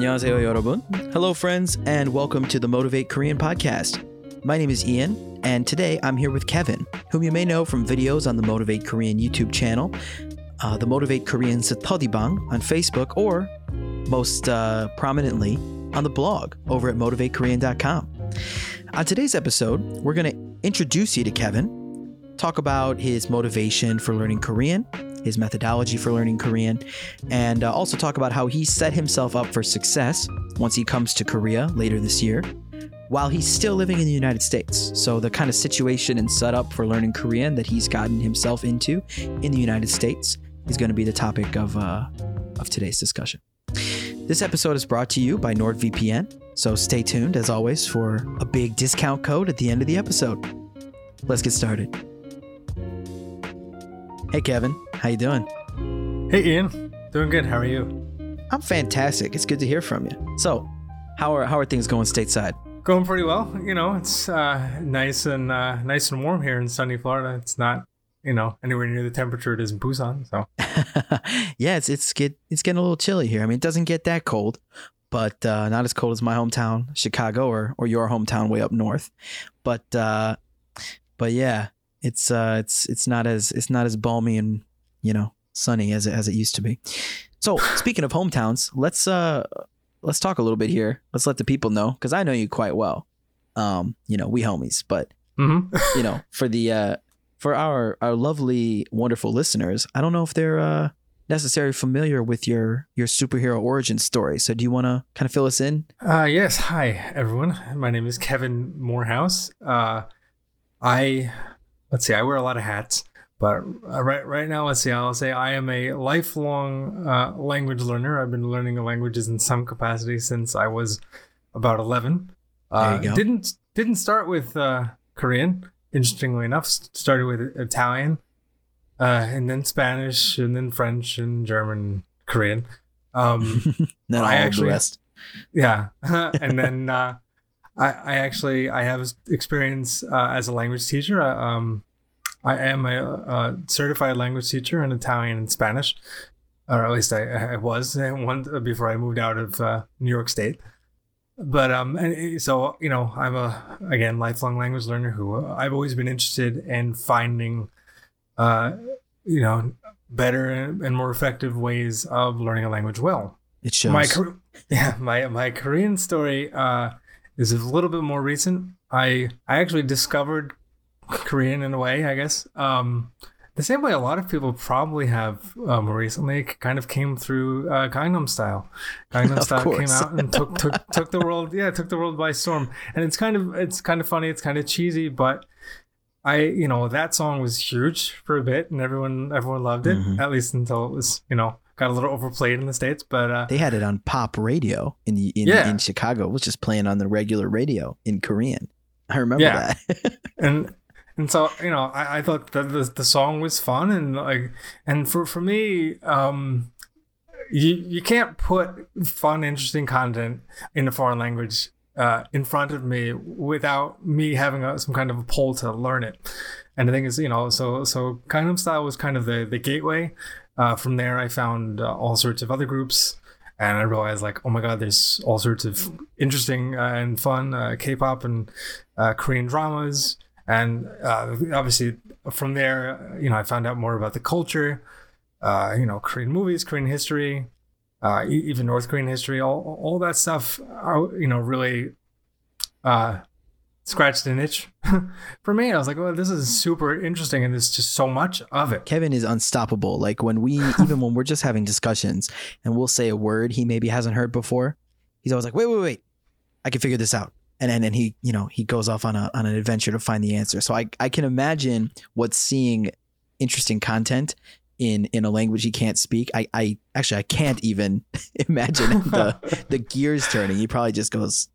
안녕하세요, 여러분. Hello, friends, and welcome to the Motivate Korean podcast. My name is Ian, and today I'm here with Kevin, whom you may know from videos on the Motivate Korean YouTube channel, uh, the Motivate Korean Satodibang on Facebook, or most uh, prominently on the blog over at motivatekorean.com. On today's episode, we're going to introduce you to Kevin, talk about his motivation for learning Korean, his methodology for learning Korean, and uh, also talk about how he set himself up for success once he comes to Korea later this year while he's still living in the United States. So, the kind of situation and setup for learning Korean that he's gotten himself into in the United States is going to be the topic of, uh, of today's discussion. This episode is brought to you by NordVPN, so stay tuned as always for a big discount code at the end of the episode. Let's get started. Hey Kevin, how you doing? Hey Ian, doing good. How are you? I'm fantastic. It's good to hear from you. So, how are how are things going stateside? Going pretty well. You know, it's uh, nice and uh, nice and warm here in sunny Florida. It's not, you know, anywhere near the temperature it is in Busan. So, yeah, it's it's get it's getting a little chilly here. I mean, it doesn't get that cold, but uh, not as cold as my hometown, Chicago, or or your hometown way up north. But uh, but yeah, it's uh, it's it's not as it's not as balmy and you know sunny as it as it used to be. So speaking of hometowns, let's uh let's talk a little bit here. Let's let the people know because I know you quite well. Um, you know, we homies, but mm-hmm. you know, for the uh for our our lovely, wonderful listeners, I don't know if they're uh necessarily familiar with your your superhero origin story. So do you want to kind of fill us in? Uh yes, hi everyone. My name is Kevin Morehouse. Uh I let's see, I wear a lot of hats. But uh, right right now, let's see. I'll say I am a lifelong uh, language learner. I've been learning languages in some capacity since I was about eleven. Uh, didn't didn't start with uh, Korean. Interestingly enough, started with Italian, uh, and then Spanish, and then French, and German, Korean. Um, then I actually, the rest. Yeah, and then uh, I, I actually I have experience as a language teacher. Um, I am a, a, certified language teacher in Italian and Spanish, or at least I, I was one before I moved out of uh, New York State. But um, so you know, I'm a again lifelong language learner who uh, I've always been interested in finding, uh, you know, better and more effective ways of learning a language well. It shows. My yeah, my my Korean story uh, is a little bit more recent. I I actually discovered Korean in a way, I guess. Um, the same way a lot of people probably have um, recently kind of came through uh, Gangnam Style. Gangnam Style came out and took took took the world yeah took the world by storm. And it's kind of it's kind of funny. It's kind of cheesy, but I you know that song was huge for a bit, and everyone everyone loved it mm-hmm. at least until it was you know got a little overplayed in the states. But uh, they had it on pop radio in the in, yeah. in Chicago. It was just playing on the regular radio in Korean. I remember yeah. that. and and so you know I, I thought that the, the song was fun and like and for for me um you you can't put fun interesting content in a foreign language uh, in front of me without me having a, some kind of a pull to learn it. And the thing is you know so so Gangnam Style was kind of the the gateway. Uh, from there I found uh, all sorts of other groups and I realized like, oh my god, there's all sorts of interesting uh, and fun uh, K-pop and uh, Korean dramas, and uh, obviously from there, you know, I found out more about the culture, uh, you know, Korean movies, Korean history, uh, even North Korean history, all all that stuff, are, uh, you know, really uh, scratched an itch for me. I was like, well, this is super interesting, and there's just so much of it. Kevin is unstoppable. Like when we, even when we're just having discussions, and we'll say a word he maybe hasn't heard before, he's always like, wait, wait, wait, I can figure this out and then and he you know he goes off on a on an adventure to find the answer. So I I can imagine what seeing interesting content in in a language he can't speak. I I actually I can't even imagine the the gears turning. He probably just goes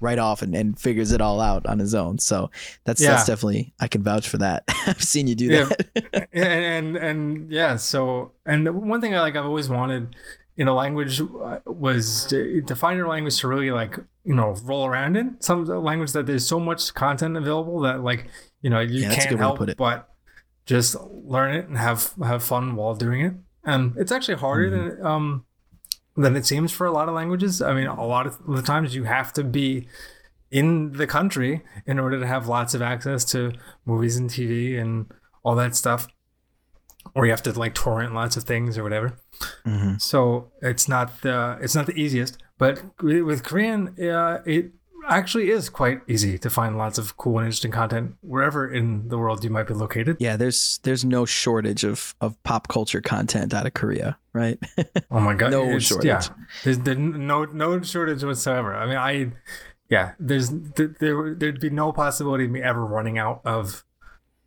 right off and, and figures it all out on his own. So that's yeah. that's definitely I can vouch for that. I've seen you do yeah. that. and, and and yeah, so and one thing I like I've always wanted in a language uh, was to, to find a language to really like you know roll around in some language that there's so much content available that like you know you yeah, can't help but just learn it and have have fun while doing it and it's actually harder mm-hmm. than um than it seems for a lot of languages. I mean, a lot of the times you have to be in the country in order to have lots of access to movies and TV and all that stuff. Or you have to like torrent lots of things or whatever. Mhm. So it's not the it's not the easiest, but with Korean, uh, it actually is quite easy to find lots of cool and interesting content wherever in the world you might be located. Yeah, there's there's no shortage of of pop culture content out of Korea, right? Oh my god, No it's- shortage. Yeah, there's, there's no no shortage whatsoever. I mean, I yeah, there's there there- there'd be no possibility of me ever running out of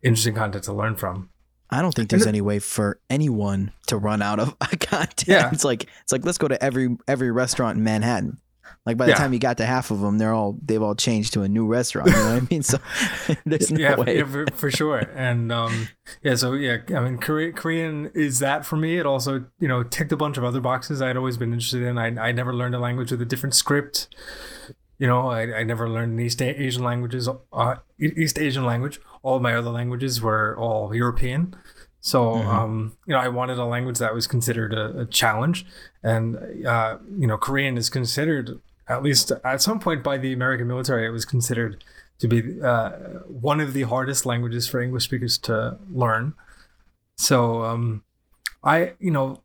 interesting content to learn from. I don't think there's any way for anyone to run out of content. Yeah. It's like it's like let's go to every every restaurant in Manhattan. Like by the Yeah. time you got to half of them, they're all they've all changed to a new restaurant. You know what I mean? So there's no yeah, way. yeah for, for sure. And um, yeah, so yeah, I mean, Korean, Korean is that for me. It also, you know, ticked a bunch of other boxes I'd always been interested in. I, I never learned a language with a different script. You know, I, I never learned East Asian languages, uh, East Asian language. All my other languages were all European. So, Mhm. um, you know, I wanted a language that was considered a, a challenge. And, uh, you know, Korean is considered, at least at some point by the American military, it was considered to be uh, one of the hardest languages for English speakers to learn. So, um, I, you know,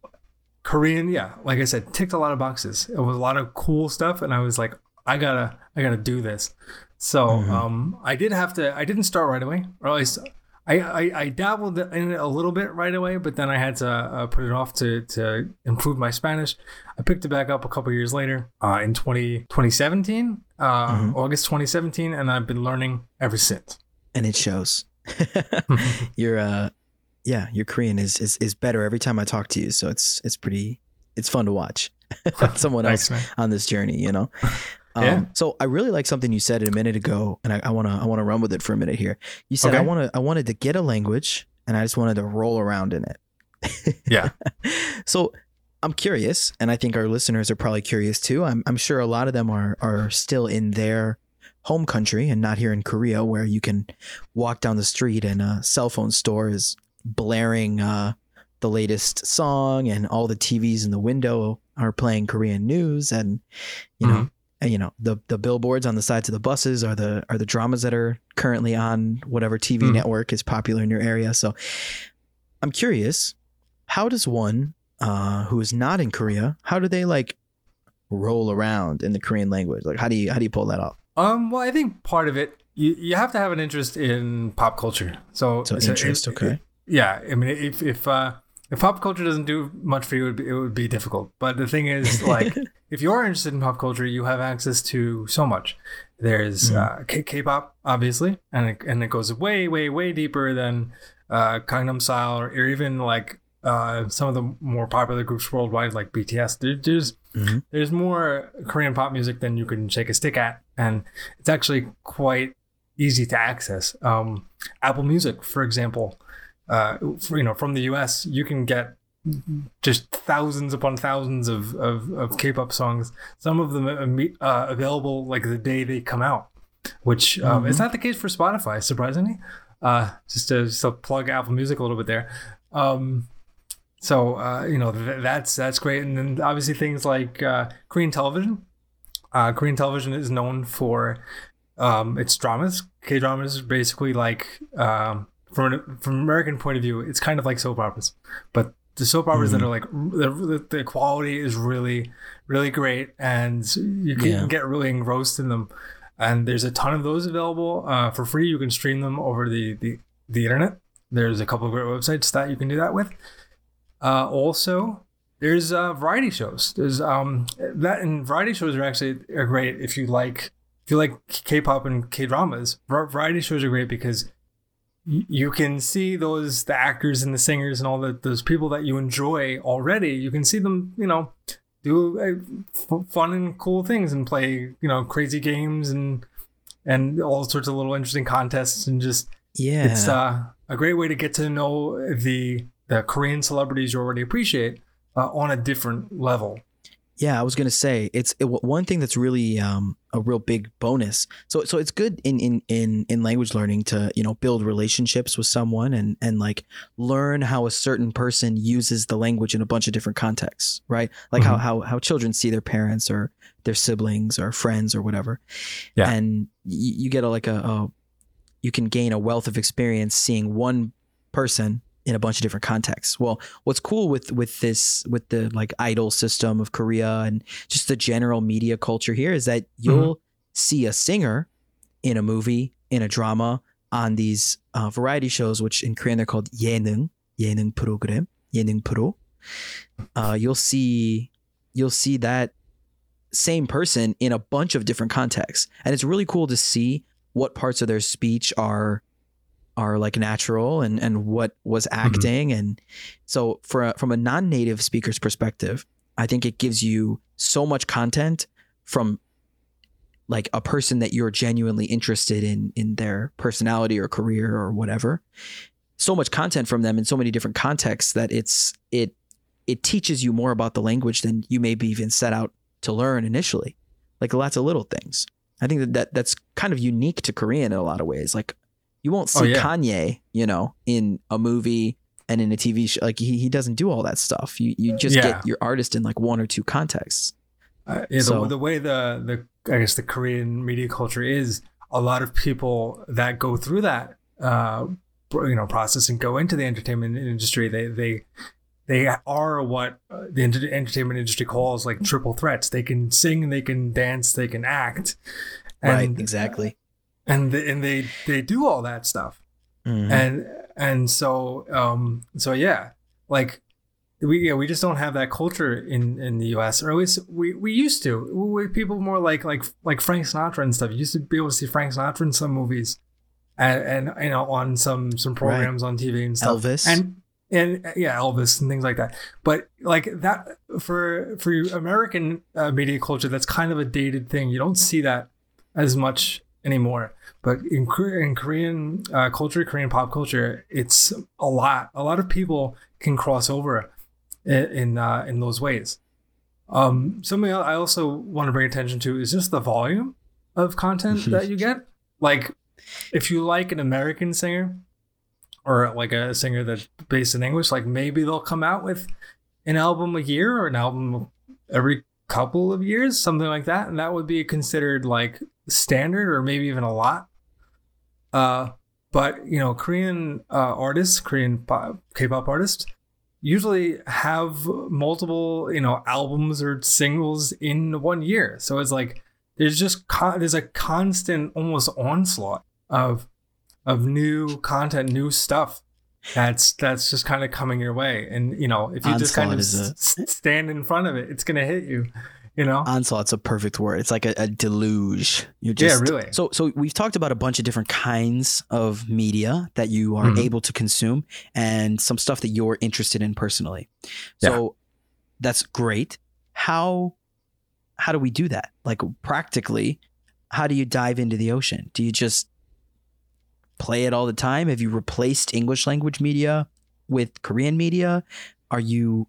Korean, yeah, like I said, ticked a lot of boxes. It was a lot of cool stuff, and I was like, I gotta, I gotta do this. So, Mhm. um, I did have to. I didn't start right away, or at least I, I, I dabbled in it a little bit right away, but then I had to uh, put it off to to improve my Spanish. I picked it back up a couple years later, uh, in 20, 2017, uh, Mhm. August 2017, and I've been learning ever since. and it shows. your uh yeah, your Korean is, is is better every time I talk to you. So it's it's pretty it's fun to watch. Someone else man. on this journey, you know. Um, Yeah. So I really like something you said a minute ago, and I, I wanna I wanna run with it for a minute here. You said I wanna I wanted to get a language, and I just wanted to roll around in it. Yeah. so I'm curious, and I think our listeners are probably curious too. I'm I'm sure a lot of them are are still in their home country and not here in Korea, where you can walk down the street and a cell phone store is blaring uh, the latest song, and all the TVs in the window are playing Korean news, and you know. And, you know the the billboards on the sides of the buses are the are the dramas that are currently on whatever TV Mhm. network is popular in your area. So I'm curious, how does one uh, who is not in Korea, how do they like roll around in the Korean language? Like how do you how do you pull that off? Um, well, I think part of it you, you have to have an interest in pop culture. So, So interest, it- okay. yeah, I mean, if if uh, if pop culture doesn't do much for you, it would be, it would be difficult. But the thing is, like, if you are interested in pop culture, you have access to so much. There's Mhm. uh, K- K-pop, obviously, and it, and it goes way, way, way deeper than uh, Gangnam Style or, or even like uh, some of the more popular groups worldwide, like BTS. There, there's Mhm. there's more Korean pop music than you can shake a stick at, and it's actually quite easy to access. Um, Apple Music, for example, uh, for, you know, from the US, you can get just thousands upon thousands of, of, of K-pop songs. Some of them uh, available like the day they come out, which um, is not the case for Spotify, surprisingly. Uh, just to just to plug Apple Music a little bit there. Um, so uh, you know th- that's that's great, and then obviously things like uh, Korean television. Uh, Korean television is known for um, its dramas. K dramas basically like um, from an, from an American point of view, it's kind of like soap operas, but the soap operas that are like the, the, quality is really really great, and you can Yeah. get really engrossed in them. And there's a ton of those available uh, for free. You can stream them over the, the the internet. There's a couple of great websites that you can do that with. Uh, also, there's uh, variety shows. There's um that and variety shows are actually are great if you like if you like K-pop and K-dramas. Variety shows are great because you can see those the actors and the singers and all those people that you enjoy already. You can see them, you know, do uh, f- fun and cool things and play, you know, crazy games and and all sorts of little interesting contests and just Yeah. it's uh, a great way to get to know the the Korean celebrities you already appreciate uh, on a different level. Yeah, I was gonna say it's it, one thing that's really um, a real big bonus. So so it's good in, in in in language learning to you know build relationships with someone and and like learn how a certain person uses the language in a bunch of different contexts, right? Like how Mhm. how how children see their parents or their siblings or friends or whatever. Yeah. and you, you get a like a, a you can gain a wealth of experience seeing one person in a bunch of different contexts. Well, what's cool with with this with the like idol system of Korea and just the general media culture here is that you'll see a singer in a movie, in a drama, on these uh, variety shows, which in Korean they're called 예능, 예능 프로그램, 예능 프로. Uh, you'll see you'll see that same person in a bunch of different contexts, and it's really cool to see what parts of their speech are are like natural and and what was mm-hmm. acting. And so for a, from a non-native speaker's perspective i think it gives you so much content from like a person that you're genuinely interested in in their personality or career or whatever. So much content from them in so many different contexts that it's it it teaches you more about the language than you maybe even set out to learn initially. Like lots of little things. I think that, that that's kind of unique to korean in a lot of ways. Like you won't see Oh, yeah. kanye you know in a movie and in a tv show like he, he doesn't do all that stuff you you just Yeah. get your artist in like one or two contexts Uh, yeah, So- the, the way the the I guess the Korean media culture is, a lot of people that go through that uh, you know process and go into the entertainment industry, they they they are what uh, the entertainment industry calls like triple threats. They can sing, they can dance, they can act, right and exactly and they, and they they do all that stuff. Mhm. and and so um so yeah like we yeah, we just don't have that culture in in the US or at least we we used to. We, people more like like like Frank Sinatra and stuff. You used to be able to see Frank Sinatra in some movies and and you know on some some programs on TV and stuff. Elvis. and and yeah Elvis and things like that. But like that for for American uh, media culture that's kind of a dated thing. You don't see that as much anymore but in, in Korean uh, culture, Korean pop culture, it's a lot. A lot of people can cross over in in, uh, in those ways. Um, something I also want to bring attention to is just the volume of content that you get. Like, if you like an American singer or like a singer that's based in English, like maybe they'll come out with an album a year or an album every couple of years, something like that, and that would be considered like standard or maybe even a lot. Uh, but you know, Korean uh, artists, Korean pop, K-pop artists, usually have multiple you know albums or singles in one year. So it's like there's just con- there's a constant almost onslaught of of new content, new stuff. That's that's just kind of coming your way, and you know if you just kind of Onslaught s- s- stand in front of it, it's gonna hit you. You know, onslaught's a perfect word. It's like a, a deluge. You're Yeah, just really. so so we've talked about a bunch of different kinds of media that you are Mhm. able to consume and some stuff that you're interested in personally. So that's great. How how do we do that? Like practically how do you dive into the ocean? Do you just play it all the time? Have you replaced english language media with korean media? Are you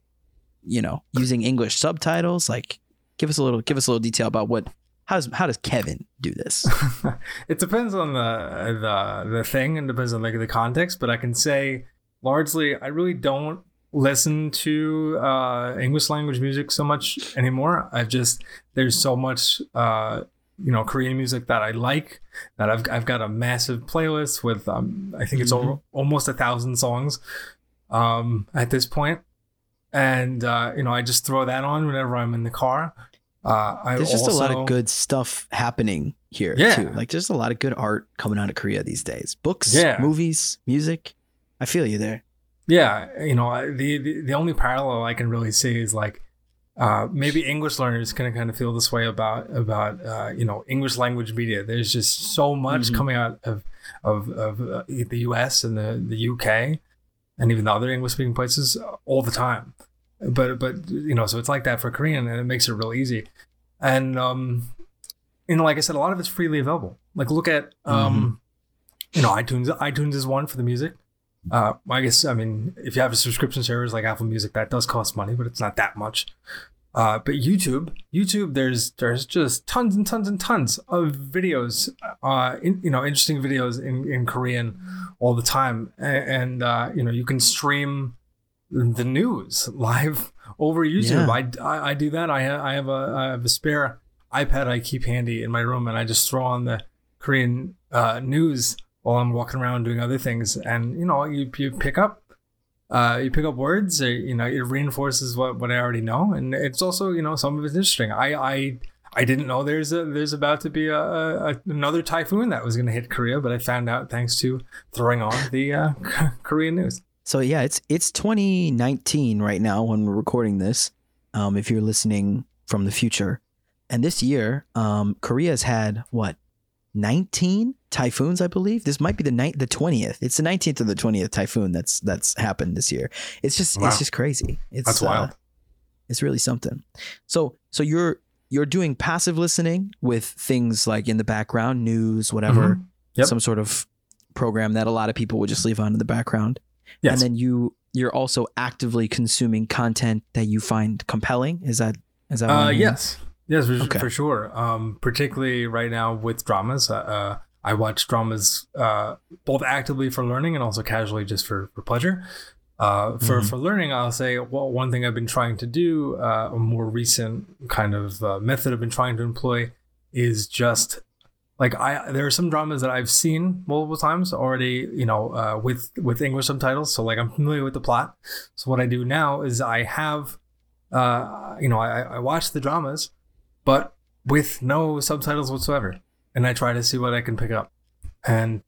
you know using english subtitles? Like give us a little give us a little detail about what how does how does kevin do this? It depends on the the the thing and depends on like the context but i can say largely i really don't listen to uh english language music so much anymore. I've just there's so much uh you know korean music that i like that i've, I've got a massive playlist with um i think it's Mhm. over, almost a thousand songs um at this point and uh you know i just throw that on whenever i'm in the car uh I there's just a lot of good stuff happening here Yeah. too like there's a lot of good art coming out of korea these days books Yeah. movies music i feel you there Yeah, you know, the, the the only parallel I can really see is like uh, maybe English learners can kind of feel this way about about uh, you know English language media. There's just so much Mhm. coming out of of, of uh, the U.S. and the the U.K. and even the other English speaking places all the time. But but you know, so it's like that for Korean, and it makes it real easy. And um, you know, like I said, a lot of it's freely available. Like look at um, you know, iTunes. iTunes is one for the music. Uh, I guess I mean if you have a subscription service like Apple Music, that does cost money, but it's not that much. Uh, but YouTube, YouTube, there's there's just tons and tons and tons of videos, uh, in, you know, interesting videos in, in Korean all the time, and, and uh, you know, you can stream the news live over YouTube. I, I, I do that. I ha- I have a I have a spare iPad I keep handy in my room, and I just throw on the Korean uh, news while I'm walking around doing other things, and you know, you you pick up uh, you pick up words, uh, you know, it reinforces what, what I already know, and it's also, you know, some of it's interesting. I I, I didn't know there's a there's about to be a, a another typhoon that was going to hit Korea, but I found out thanks to throwing on the uh, Korean news. So yeah, it's it's 2019 right now when we're recording this. Um, if you're listening from the future, and this year, um, Korea's had what 19 typhoons, I believe. This might be the night, the 20th. It's the 19th or the 20th typhoon that's that's happened this year. It's just wow. it's just crazy. It's that's wild. Uh, it's really something. So so you're you're doing passive listening with things like in the background, news, whatever, mm-hmm. yep. some sort of program that a lot of people would just leave on in the background. Yes. And then you you're also actively consuming content that you find compelling. Is that is that? Uh, yes. Yes, for, okay. for sure. Um, particularly right now with dramas. Uh, uh, I watch dramas uh, both actively for learning and also casually just for, for pleasure. Uh, for mm-hmm. for learning, I'll say well, one thing I've been trying to do, uh, a more recent kind of uh, method I've been trying to employ, is just like I there are some dramas that I've seen multiple times already, you know, uh, with with English subtitles. So like I'm familiar with the plot. So what I do now is I have, uh, you know, I, I watch the dramas but with no subtitles whatsoever. And I try to see what I can pick up. And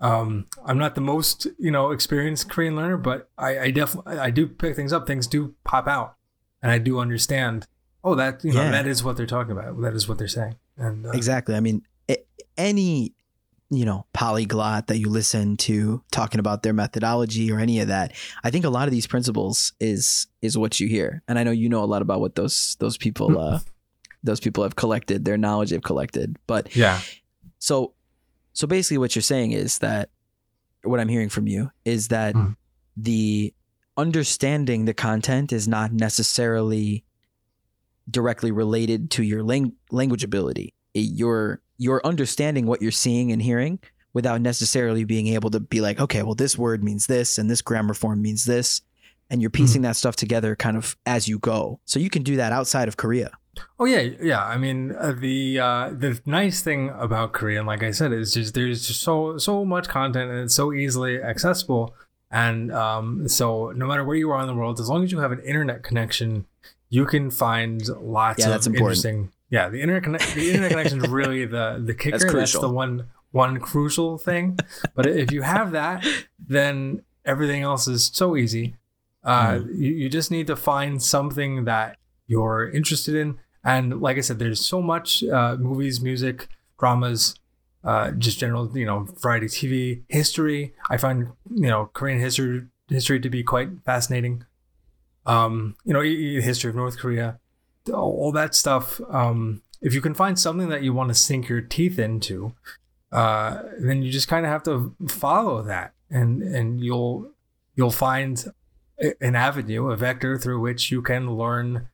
um, I'm not the most, you know, experienced Korean learner, but I, I definitely I do pick things up. Things do pop out, and I do understand. Oh, that you know yeah. that is what they're talking about. That is what they're saying. And uh, exactly. I mean, any you know polyglot that you listen to talking about their methodology or any of that i think a lot of these principles is is what you hear and i know you know a lot about what those those people uh those people have collected, their knowledge they've collected. But yeah. So so basically what you're saying is that what I'm hearing from you is that mm. the understanding the content is not necessarily directly related to your lang- language ability. You're you're understanding what you're seeing and hearing without necessarily being able to be like, okay, well, this word means this and this grammar form means this. And you're piecing mm. that stuff together kind of as you go. So you can do that outside of Korea. Oh yeah, yeah. I mean, uh, the uh, the nice thing about Korean, like I said, is just there's just so so much content and it's so easily accessible. And um, so no matter where you are in the world, as long as you have an internet connection, you can find lots yeah, of interesting. Yeah, the internet conne- the internet connection is really the the kicker. That's, that's the one one crucial thing. but if you have that, then everything else is so easy. Uh, mm. you, you just need to find something that you're interested in. And like I said, there's so much uh, movies, music, dramas, uh, just general, you know, variety TV, history. I find, you know, Korean history history to be quite fascinating. Um, you know, history of North Korea, all that stuff. Um, if you can find something that you want to sink your teeth into, uh, then you just kind of have to follow that, and and you'll you'll find an avenue, a vector through which you can learn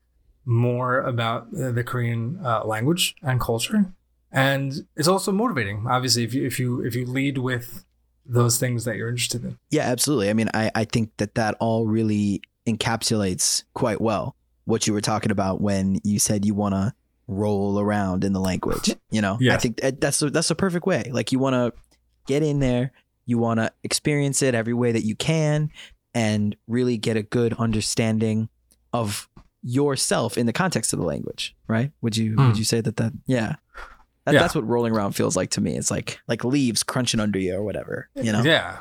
more about the Korean uh, language and culture, and it's also motivating. Obviously, if you if you if you lead with those things that you're interested in. Yeah, absolutely. I mean, I I think that that all really encapsulates quite well what you were talking about when you said you want to roll around in the language. You know, yeah. I think that's a, that's a perfect way. Like you want to get in there, you want to experience it every way that you can, and really get a good understanding of yourself in the context of the language, right? Would you mm. would you say that that yeah. That, yeah. That's what rolling around feels like to me. It's like like leaves crunching under you or whatever, you know? Yeah.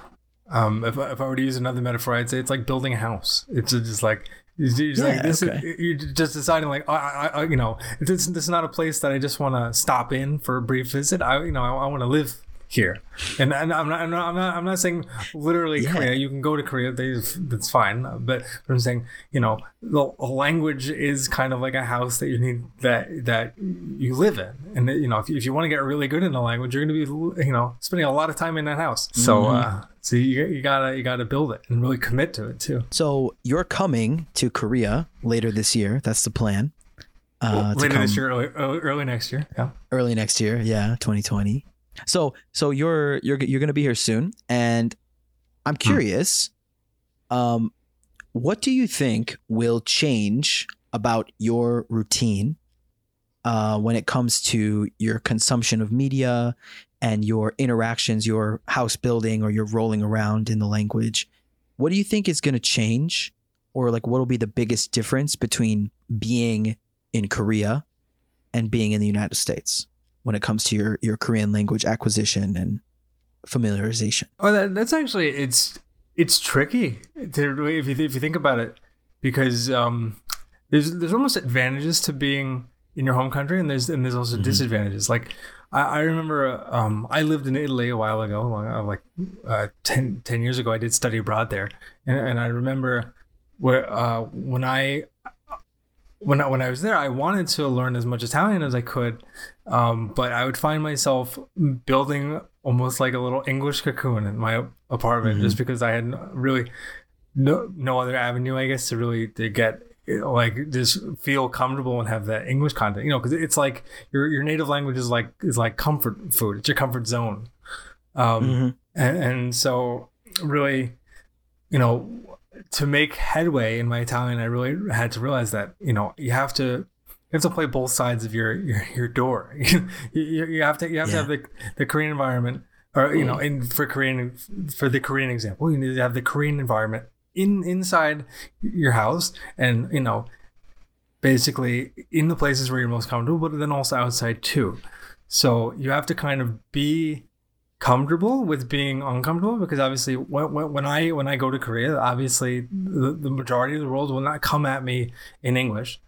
Um, if, if I were to use another metaphor, I'd say it's like building a house. It's just like you're just yeah, like this. Okay. Is, you're just deciding like I, I, you know, this, this is not a place that I just want to stop in for a brief visit. I, you know, I, I want to live here. And, and I'm, not, I'm not, I'm not, I'm not saying literally yeah. Korea. You can go to Korea. That's fine. But, but I'm saying, you know, the language is kind of like a house that you need that that you live in. And you know, if you, if you want to get really good in the language, you're going to be, you know, spending a lot of time in that house. So, mm-hmm. uh, so you, you gotta you gotta build it and really commit to it too. So you're coming to Korea later this year. That's the plan. Uh, to Later this year, early, early, early next year. Yeah. early next year. Yeah, 2020. So so you're you're you're gonna be here soon, and I'm curious. Um, what do you think will change about your routine uh, when it comes to your consumption of media and your interactions, your house building, or your rolling around in the language? What do you think is going to change, or like what will be the biggest difference between being in Korea and being in the United States when it comes to your your Korean language acquisition and familiarization? Oh, that, that's actually it's it's tricky to if you if you think about it, because um, there's there's almost advantages to being in your home country, and there's and there's also disadvantages. Like I, I remember um, I lived in Italy a while ago, uh, like uh, 10, 10 years ago. I did study abroad there, and, and I remember where uh, when I when I, when I was there, I wanted to learn as much Italian as I could, um, but I would find myself building almost like a little English cocoon in my apartment, just because I had really no no other avenue, I guess, to really to get like just feel comfortable and have that English content. You know, because it's like your your native language is like is like comfort food. It's your comfort zone, um, Mhm. and, and so really, you know, to make headway in my Italian, I really had to realize that you know you have to you have to play both sides of your your, your door. you, you have to you have to have the, the Korean environment, or you know, mm. in for Korean for the Korean example, you need to have the Korean environment in inside your house, and you know, basically in the places where you're most comfortable, but then also outside too. So you have to kind of be comfortable with being uncomfortable because obviously when, when, when I when I go to Korea, obviously the, the majority of the world will not come at me in English.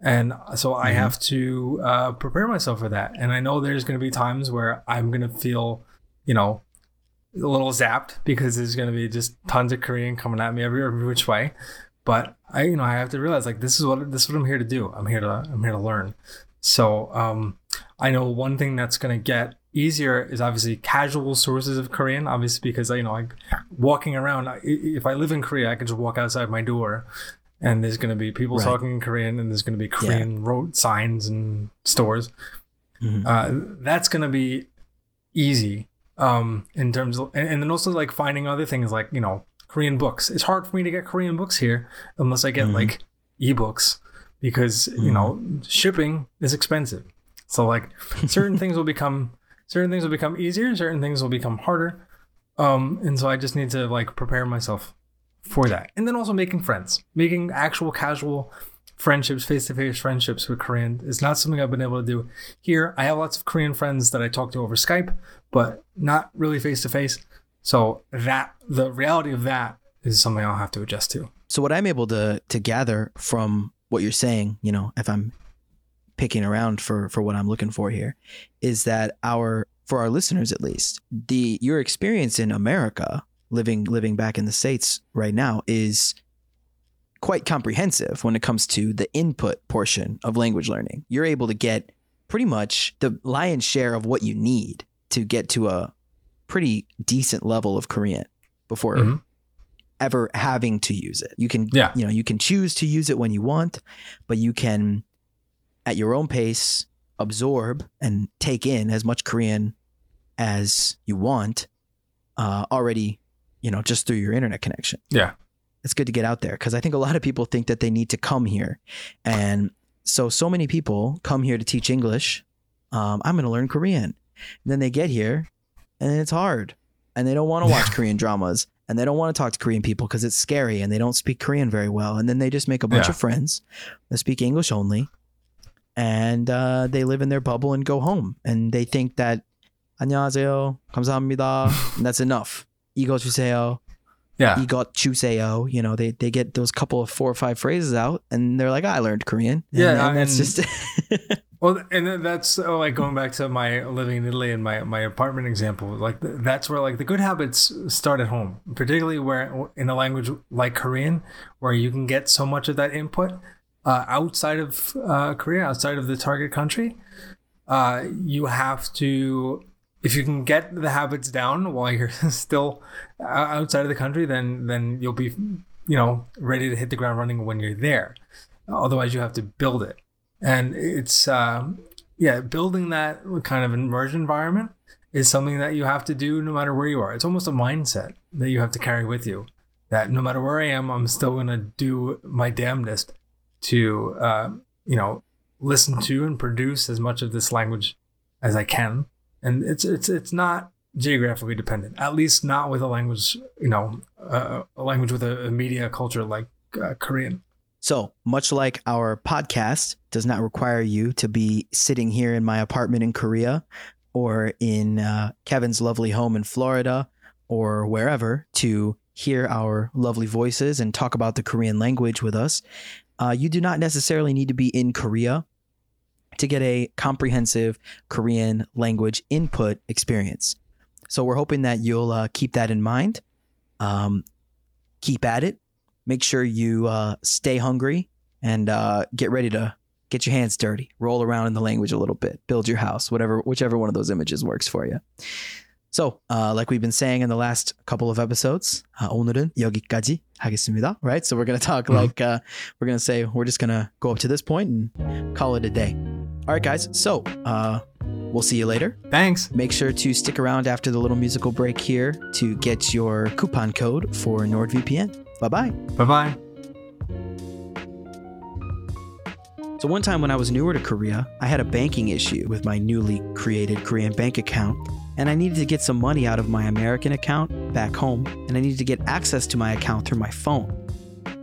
And so I have to uh, prepare myself for that. And I know there's going to be times where I'm going to feel, you know, a little zapped because there's going to be just tons of Korean coming at me every, every which way. But I, you know, I have to realize like this is what this is what I'm here to do. I'm here to I'm here to learn. So um, I know one thing that's going to get easier is obviously casual sources of Korean. Obviously, because you know, like walking around. If I live in Korea, I can just walk outside my door, and there's going to be people Right. talking in Korean, and there's going to be Korean road signs and stores. Mhm. Uh, that's going to be easy um, in terms of, and, and then also like finding other things like you know Korean books. It's hard for me to get Korean books here unless I get Mhm. like ebooks because you know shipping is expensive. So like certain things will become certain things will become easier, certain things will become harder. Um, and so I just need to like prepare myself for that. And then also making friends, making actual casual friendships, face to face friendships with Korean is not something I've been able to do here. I have lots of Korean friends that I talk to over Skype, but not really face to face. So that the reality of that is something I'll have to adjust to. So what I'm able to to gather from what you're saying, you know, if I'm picking around for for what I'm looking for here, is that our for our listeners at least, the your experience in America, living living back in the states right now, is quite comprehensive when it comes to the input portion of language learning. You're able to get pretty much the lion's share of what you need to get to a pretty decent level of Korean before Mhm. ever having to use it. You can Yeah. you know, you can choose to use it when you want, but you can at your own pace absorb and take in as much Korean as you want uh, already, you know, just through your internet connection. Yeah. It's good to get out there because I think a lot of people think that they need to come here. And so, so many people come here to teach English. Um, I'm going to learn Korean. And then they get here and it's hard and they don't want to watch Korean dramas and they don't want to talk to Korean people because it's scary and they don't speak Korean very well. And then they just make a bunch Yeah. of friends that speak English only and uh, they live in their bubble and go home. And they think that 안녕하세요, 감사합니다, and that's enough. 이거 주세요, Yeah. 이것 주세요. You know, they, they get those couple of four or five phrases out and they're like, I learned Korean. And, Yeah, and that's and- just Well, and then that's uh, like going back to my living in Italy and my, my apartment example. Like th- that's where like the good habits start at home, particularly where in a language like Korean, where you can get so much of that input uh, outside of uh, Korea, outside of the target country. Uh, you have to, if you can get the habits down while you're still outside of the country, then then you'll be, you know, ready to hit the ground running when you're there. Otherwise, you have to build it and it's um, yeah, building that kind of immersion environment is something that you have to do no matter where you are. It's almost a mindset that you have to carry with you. That no matter where I am, I'm still gonna do my damnedest to uh, you know listen to and produce as much of this language as I can. And it's it's it's not geographically dependent. At least not with a language, you know, uh, a language with a, a media culture like uh, Korean. So, much like our podcast does not require you to be sitting here in my apartment in Korea or in uh, Kevin's lovely home in Florida or wherever to hear our lovely voices and talk about the Korean language with us, uh, you do not necessarily need to be in Korea to get a comprehensive Korean language input experience. So we're hoping that you'll uh, keep that in mind. Um, keep at it. Make sure you uh, stay hungry and uh, get ready to get your hands dirty. Roll around in the language a little bit. Build your house, whatever, whichever one of those images works for you. So, uh, like we've been saying in the last couple of episodes, uh, 오늘은 여기까지 하겠습니다. Right? So we're gonna talk Mhm. like uh, we're gonna say we're just gonna go up to this point and call it a day. All right, guys. So uh, we'll see you later. Thanks. Make sure to stick around after the little musical break here to get your coupon code for NordVPN. Bye bye. Bye bye. So, one time when I was newer to Korea, I had a banking issue with my newly created Korean bank account, and I needed to get some money out of my American account back home, and I needed to get access to my account through my phone.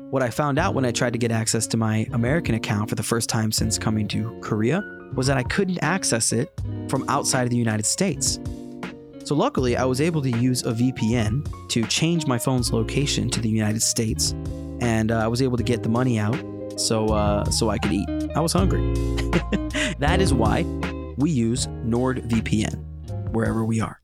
What I found out when I tried to get access to my American account for the first time since coming to Korea was that I couldn't access it from outside of the United States. So, luckily, I was able to use a VPN to change my phone's location to the United States, and uh, I was able to get the money out so uh, so I could eat. I was hungry. that is why we use NordVPN wherever we are.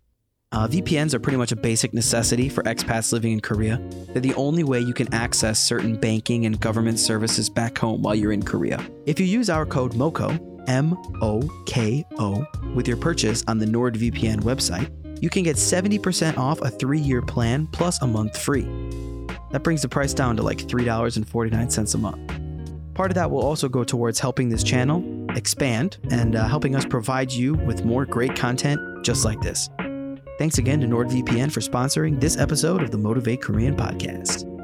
Uh, VPNs are pretty much a basic necessity for expats living in Korea. They're the only way you can access certain banking and government services back home while you're in Korea. If you use our code MOKO, M O K O, with your purchase on the NordVPN website, you can get 70% off a three year plan plus a month free. That brings the price down to like $3.49 a month. Part of that will also go towards helping this channel expand and uh, helping us provide you with more great content just like this. Thanks again to NordVPN for sponsoring this episode of the Motivate Korean podcast.